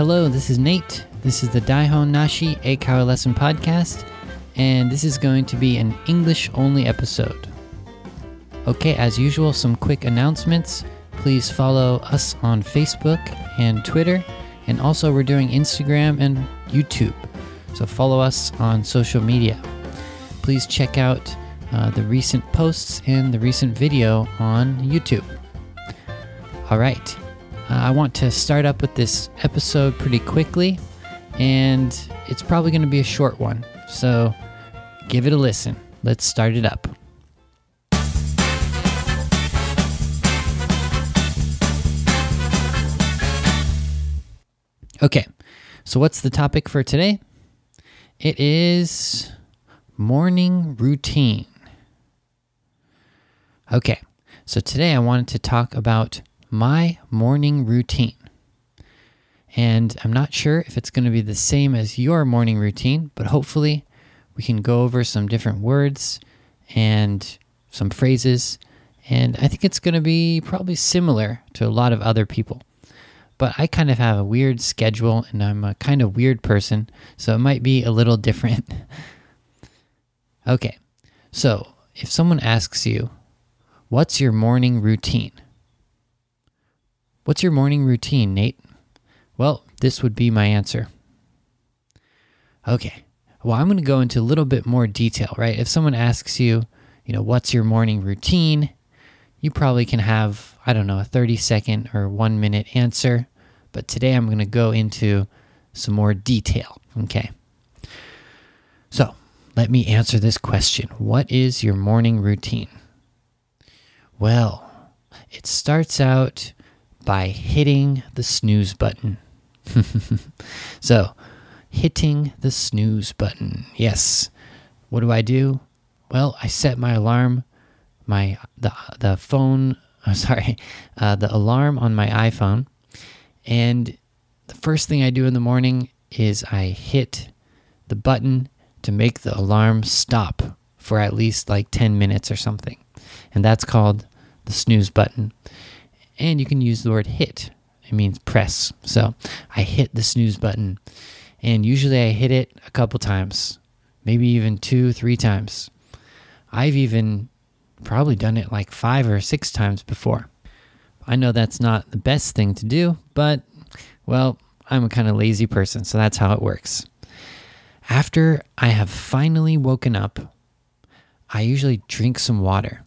Hello, this is Nate. This is the Daihon Nashi Eikaiwa Lesson Podcast, and this is going to be an English only episode. Okay, as usual, some quick announcements. Please follow us on Facebook and Twitter, and also we're doing Instagram and YouTube. So follow us on social media. Please check out uh, the recent posts and the recent video on YouTube. All right, uh, I want to start up with this episode pretty quickly, and it's probably going to be a short one. So give it a listen. Let's start it up. Okay, so what's the topic for today? It is morning routine. Okay, so today I wanted to talk about my morning routine. And I'm not sure if it's going to be the same as your morning routine, but hopefully we can go over some different words and some phrases. And I think it's going to be probably similar to a lot of other people but I kind of have a weird schedule and I'm a kind of weird person, so it might be a little different. okay, so if someone asks you, What's your morning routine? What's your morning routine, Nate? Well, this would be my answer. Okay, well, I'm going to go into a little bit more detail, right? If someone asks you, you know, what's your morning routine? You probably can have, I don't know, a 30 second or one minute answer. But today I'm going to go into some more detail. Okay. So let me answer this question What is your morning routine? Well, it starts out by hitting the snooze button. so, hitting the snooze button. Yes. What do I do? Well, I set my alarm, my the the phone. I'm sorry, uh, the alarm on my iPhone and the first thing I do in the morning is I hit the button to make the alarm stop for at least like 10 minutes or something. And that's called the snooze button. And you can use the word hit, it means press. So I hit the snooze button. And usually I hit it a couple times, maybe even two, three times. I've even probably done it like five or six times before. I know that's not the best thing to do, but well, I'm a kind of lazy person, so that's how it works. After I have finally woken up, I usually drink some water.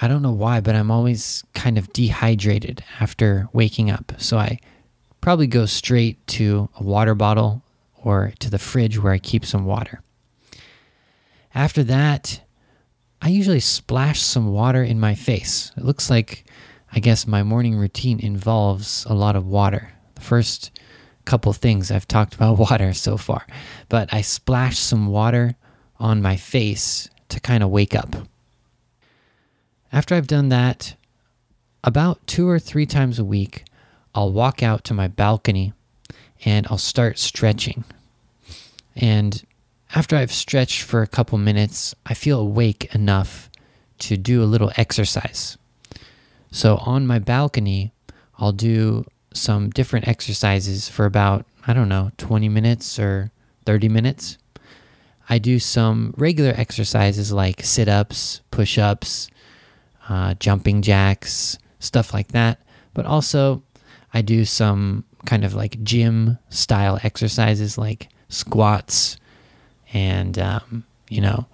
I don't know why, but I'm always kind of dehydrated after waking up. So I probably go straight to a water bottle or to the fridge where I keep some water. After that, I usually splash some water in my face. It looks like I guess my morning routine involves a lot of water. The first couple things I've talked about water so far, but I splash some water on my face to kind of wake up. After I've done that, about two or three times a week, I'll walk out to my balcony and I'll start stretching. And after I've stretched for a couple minutes, I feel awake enough to do a little exercise. So on my balcony, I'll do some different exercises for about, I don't know, 20 minutes or 30 minutes. I do some regular exercises like sit ups, push ups, uh, jumping jacks, stuff like that. But also, I do some kind of like gym style exercises like squats and, um, you know,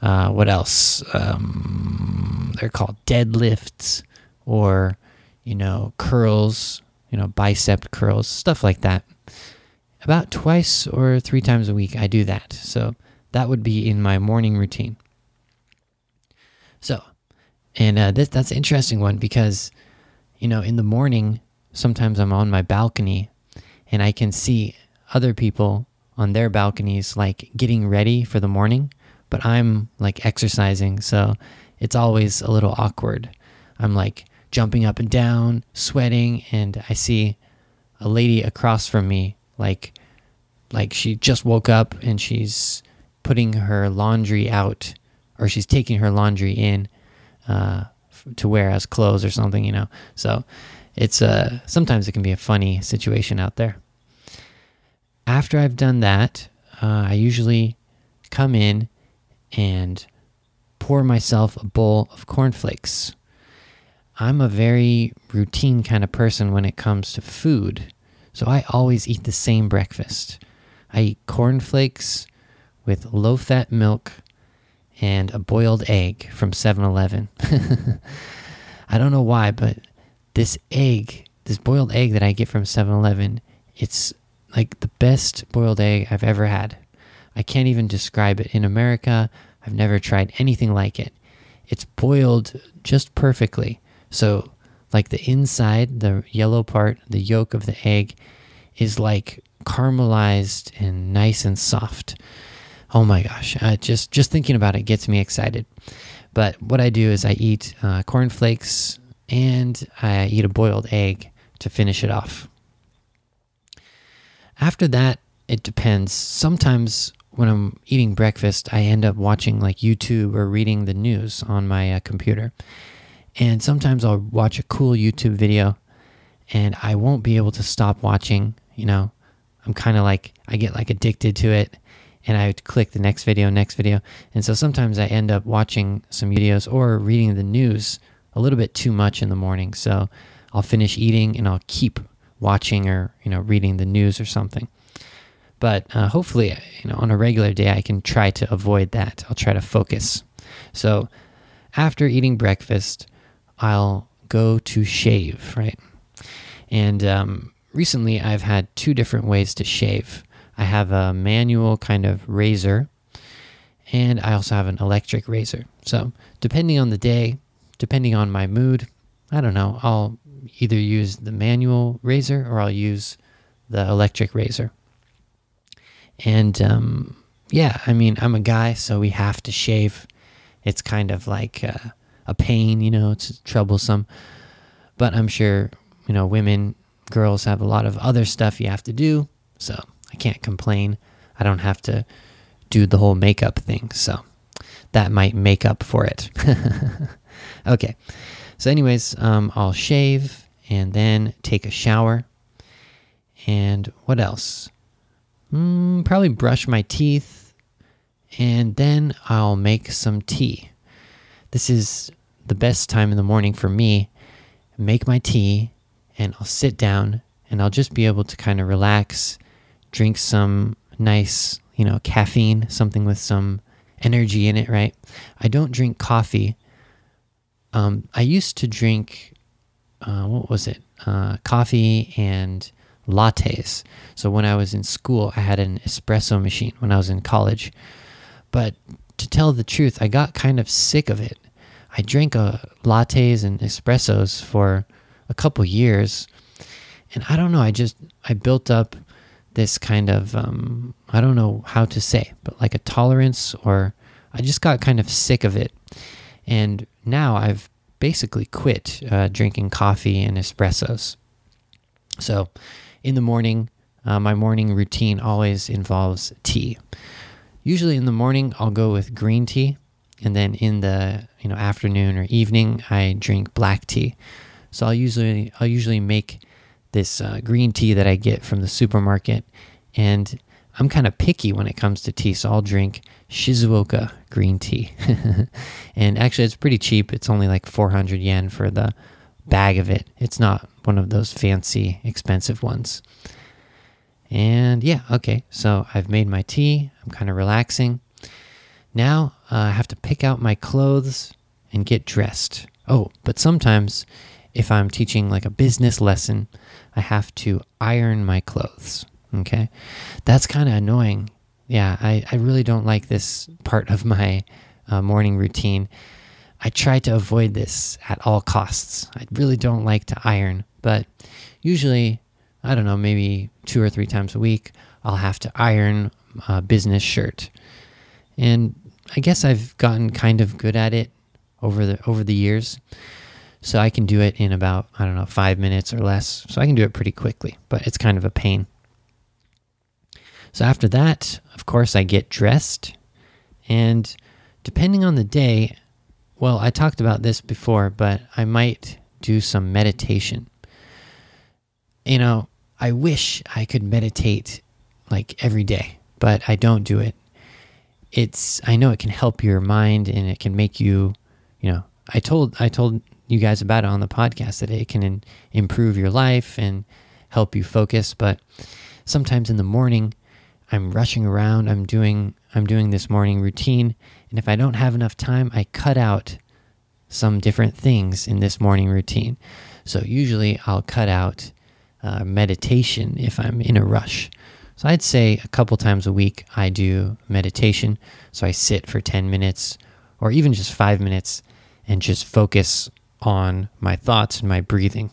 uh, what else? Um, they're called deadlifts or you know curls you know bicep curls stuff like that about twice or three times a week i do that so that would be in my morning routine so and uh, this, that's an interesting one because you know in the morning sometimes i'm on my balcony and i can see other people on their balconies like getting ready for the morning but i'm like exercising so it's always a little awkward. I'm like jumping up and down, sweating, and I see a lady across from me like like she just woke up and she's putting her laundry out or she's taking her laundry in uh, to wear as clothes or something, you know. So it's uh sometimes it can be a funny situation out there. after I've done that, uh, I usually come in and pour myself a bowl of cornflakes. I'm a very routine kind of person when it comes to food, so I always eat the same breakfast. I eat cornflakes with low fat milk and a boiled egg from 7 Eleven. I don't know why, but this egg, this boiled egg that I get from 7 Eleven, it's like the best boiled egg I've ever had. I can't even describe it. In America, I've never tried anything like it. It's boiled just perfectly. So, like the inside, the yellow part, the yolk of the egg is like caramelized and nice and soft. Oh my gosh, uh, just just thinking about it gets me excited. But what I do is I eat uh, cornflakes and I eat a boiled egg to finish it off. After that, it depends. Sometimes when I'm eating breakfast, I end up watching like YouTube or reading the news on my uh, computer. And sometimes I'll watch a cool YouTube video and I won't be able to stop watching. You know, I'm kind of like, I get like addicted to it and I click the next video, next video. And so sometimes I end up watching some videos or reading the news a little bit too much in the morning. So I'll finish eating and I'll keep watching or, you know, reading the news or something. But uh, hopefully, you know, on a regular day, I can try to avoid that. I'll try to focus. So after eating breakfast, I'll go to shave, right? And um, recently, I've had two different ways to shave. I have a manual kind of razor, and I also have an electric razor. So, depending on the day, depending on my mood, I don't know, I'll either use the manual razor or I'll use the electric razor. And um, yeah, I mean, I'm a guy, so we have to shave. It's kind of like uh, a pain, you know, it's troublesome. But I'm sure, you know, women, girls have a lot of other stuff you have to do. So I can't complain. I don't have to do the whole makeup thing. So that might make up for it. okay. So, anyways, um, I'll shave and then take a shower. And what else? Mm, probably brush my teeth, and then I'll make some tea. This is the best time in the morning for me. Make my tea, and I'll sit down, and I'll just be able to kind of relax, drink some nice, you know, caffeine, something with some energy in it, right? I don't drink coffee. Um, I used to drink, uh, what was it? Uh, coffee and lattes. So when I was in school, I had an espresso machine when I was in college. But to tell the truth, I got kind of sick of it. I drank uh, lattes and espressos for a couple years, and I don't know. I just I built up this kind of um, I don't know how to say, but like a tolerance, or I just got kind of sick of it, and now I've basically quit uh, drinking coffee and espressos. So in the morning, uh, my morning routine always involves tea. Usually in the morning, I'll go with green tea, and then in the you know afternoon or evening, I drink black tea. So I'll usually I'll usually make this uh, green tea that I get from the supermarket, and I'm kind of picky when it comes to tea, so I'll drink Shizuoka green tea. and actually, it's pretty cheap. It's only like 400 yen for the bag of it. It's not one of those fancy, expensive ones. And yeah, okay, so I've made my tea. I'm kind of relaxing. Now uh, I have to pick out my clothes and get dressed. Oh, but sometimes if I'm teaching like a business lesson, I have to iron my clothes. Okay, that's kind of annoying. Yeah, I, I really don't like this part of my uh, morning routine. I try to avoid this at all costs. I really don't like to iron, but usually, I don't know, maybe two or three times a week, I'll have to iron a business shirt. And I guess I've gotten kind of good at it over the over the years. So I can do it in about, I don't know, 5 minutes or less. So I can do it pretty quickly, but it's kind of a pain. So after that, of course, I get dressed and depending on the day, well, I talked about this before, but I might do some meditation. You know, I wish I could meditate like every day, but I don't do it. It's I know it can help your mind and it can make you, you know, I told I told you guys about it on the podcast that it can in, improve your life and help you focus, but sometimes in the morning I'm rushing around, I'm doing I'm doing this morning routine, and if I don't have enough time, I cut out some different things in this morning routine. So usually I'll cut out uh, meditation if I'm in a rush. So I'd say a couple times a week I do meditation. So I sit for 10 minutes or even just five minutes and just focus on my thoughts and my breathing.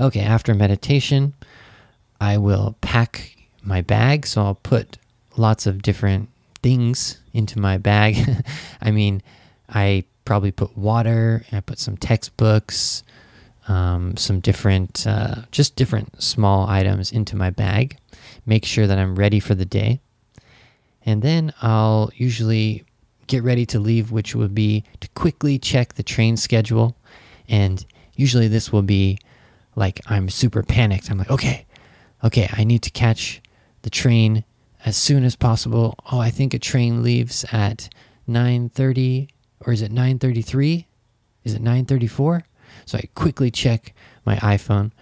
Okay, after meditation, I will pack my bag. So I'll put lots of different things into my bag. I mean, I probably put water, I put some textbooks, um, some different, uh, just different small items into my bag. Make sure that I'm ready for the day. And then I'll usually get ready to leave, which would be to quickly check the train schedule. And usually this will be like I'm super panicked. I'm like, okay, okay, I need to catch the train as soon as possible. Oh, I think a train leaves at 9:30 or is it 9:33? Is it 9:34? So I quickly check my iPhone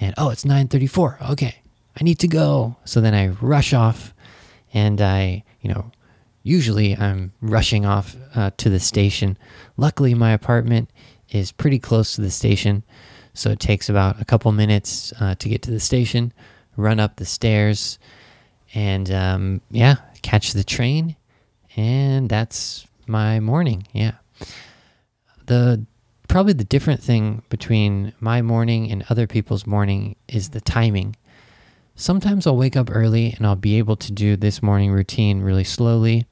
and oh, it's 9:34. Okay. I need to go. So then I rush off and I, you know, usually I'm rushing off uh, to the station. Luckily my apartment is pretty close to the station, so it takes about a couple minutes uh, to get to the station, run up the stairs, and um, yeah, catch the train, and that's my morning. Yeah. The probably the different thing between my morning and other people's morning is the timing. Sometimes I'll wake up early and I'll be able to do this morning routine really slowly,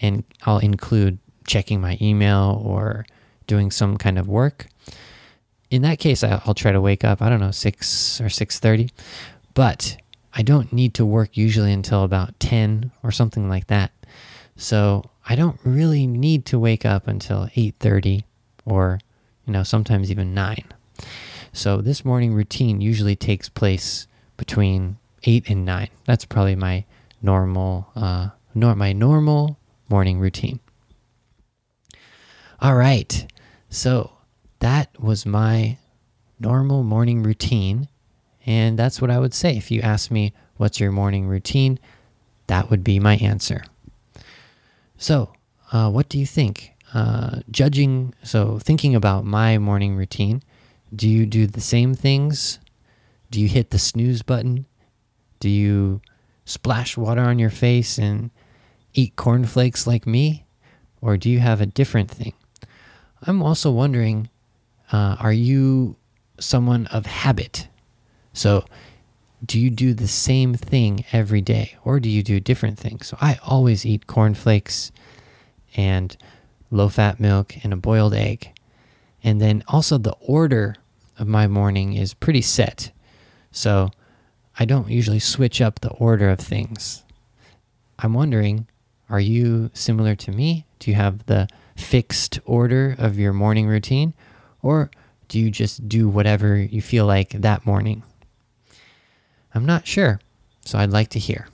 and I'll include checking my email or doing some kind of work. In that case, I'll try to wake up. I don't know six or six thirty, but I don't need to work usually until about ten or something like that. So I don't really need to wake up until eight thirty or you know, sometimes even nine. So this morning routine usually takes place between eight and nine. That's probably my normal, uh, nor- my normal morning routine. All right, so that was my normal morning routine, and that's what I would say if you ask me what's your morning routine. That would be my answer. So, uh, what do you think? uh, judging, so thinking about my morning routine, do you do the same things? Do you hit the snooze button? Do you splash water on your face and eat cornflakes like me? Or do you have a different thing? I'm also wondering uh, are you someone of habit? So, do you do the same thing every day or do you do different things? So, I always eat cornflakes and low fat milk, and a boiled egg. And then also the order of my morning is pretty set. So I don't usually switch up the order of things. I'm wondering, are you similar to me? Do you have the fixed order of your morning routine? Or do you just do whatever you feel like that morning? I'm not sure, so I'd like to hear.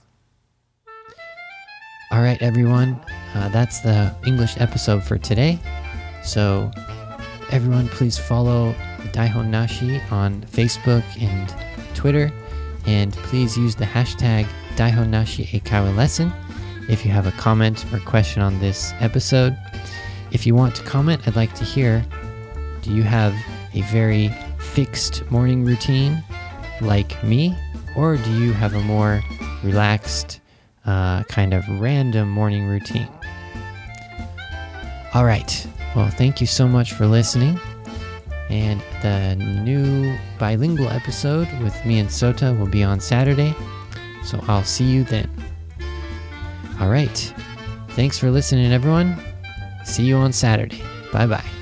All right, everyone, uh, that's the English episode for today. So, everyone, please follow Daihon Nashi on Facebook and Twitter, and please use the hashtag Daihon Nashi Eikaiwa Lesson if you have a comment or question on this episode. If you want to comment, I'd like to hear do you have a very fixed morning routine like me, or do you have a more relaxed, uh, kind of random morning routine. All right. Well, thank you so much for listening. And the new bilingual episode with me and Sota will be on Saturday. So I'll see you then. All right. Thanks for listening, everyone. See you on Saturday. Bye bye.